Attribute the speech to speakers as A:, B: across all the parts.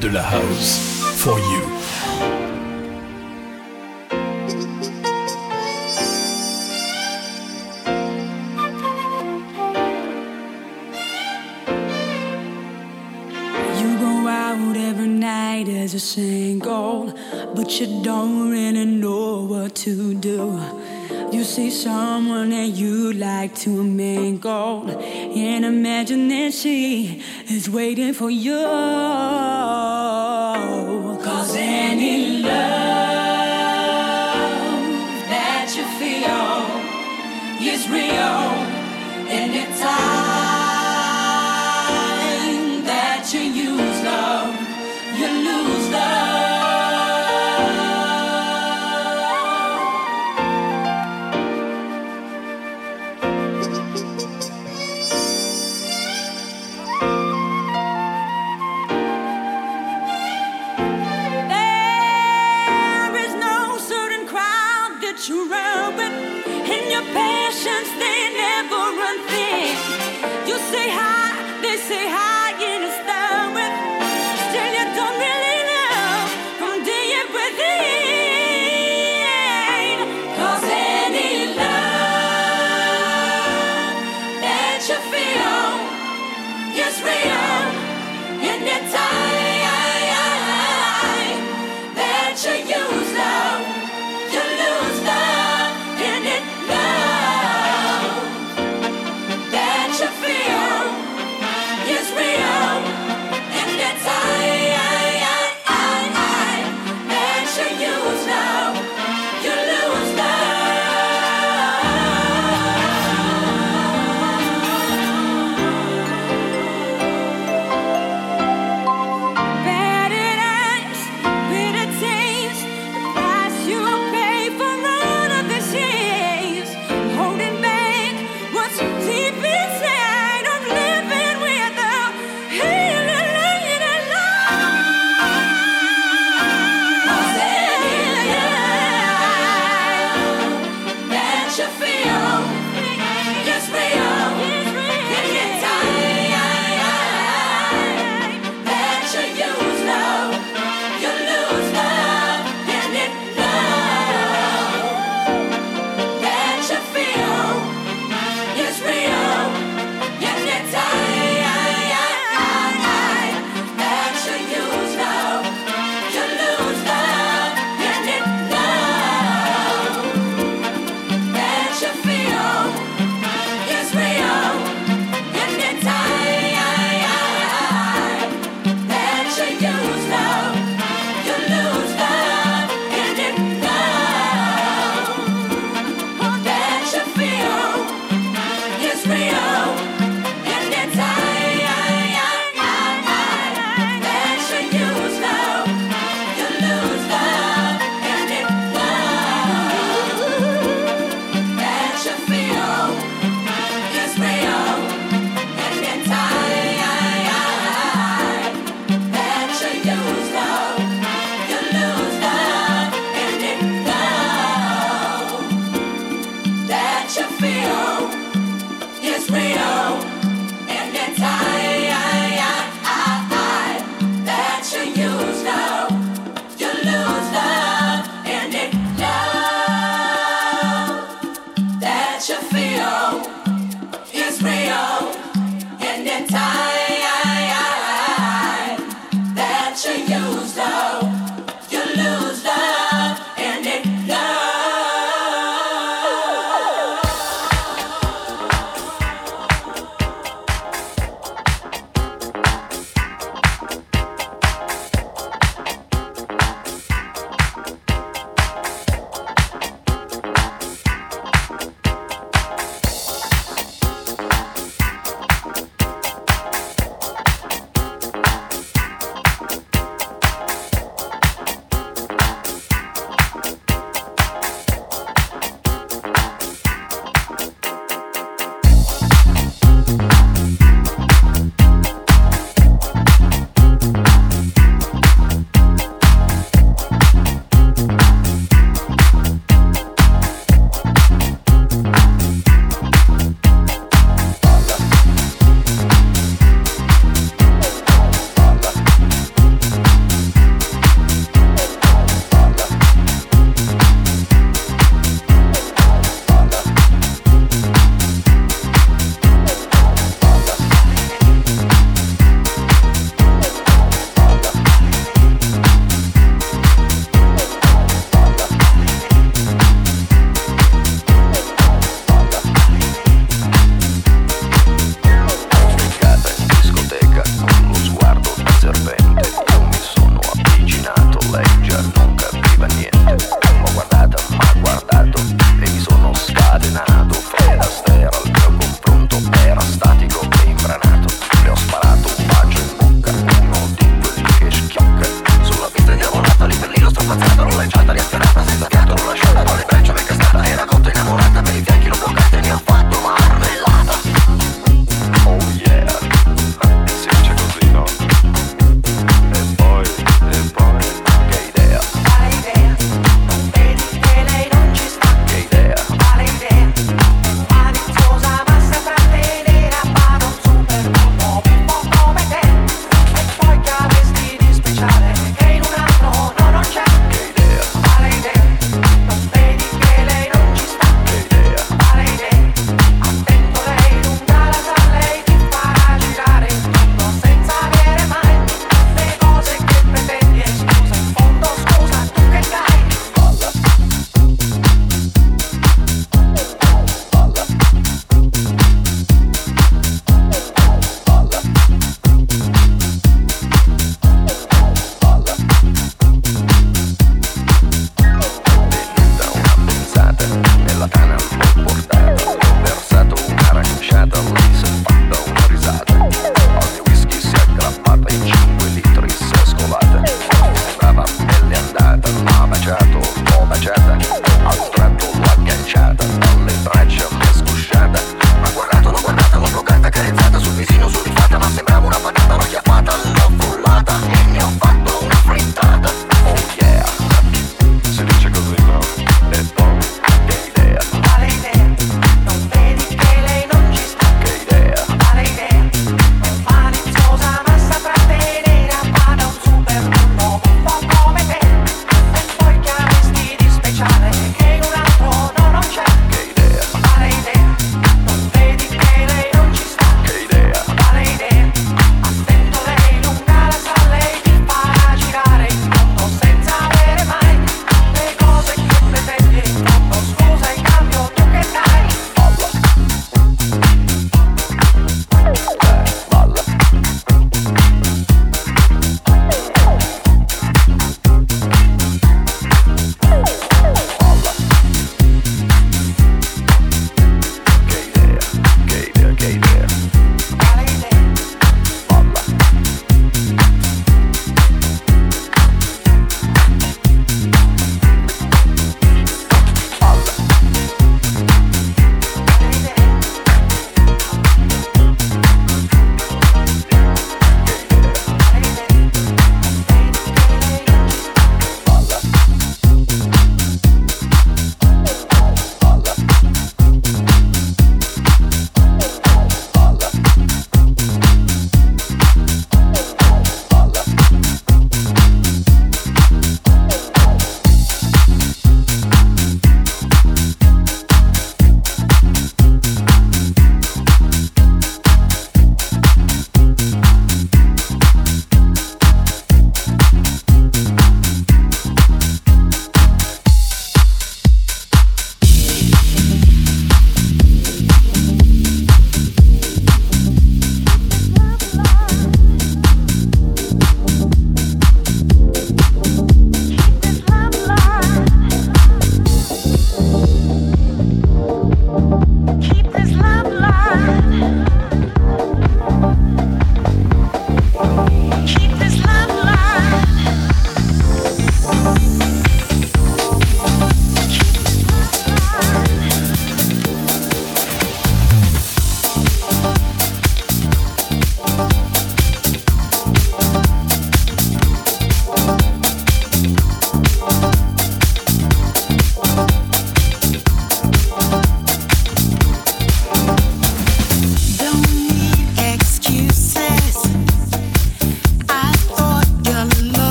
A: De la House. For you.
B: as a single, but you don't really know what to do. You see someone that you like to mingle, and imagine that she is waiting for you.
C: natural, but in your patience they never run thin. You
D: say hi,
B: they say hi.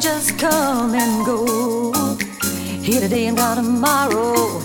B: Just come and go. Here today and gone tomorrow.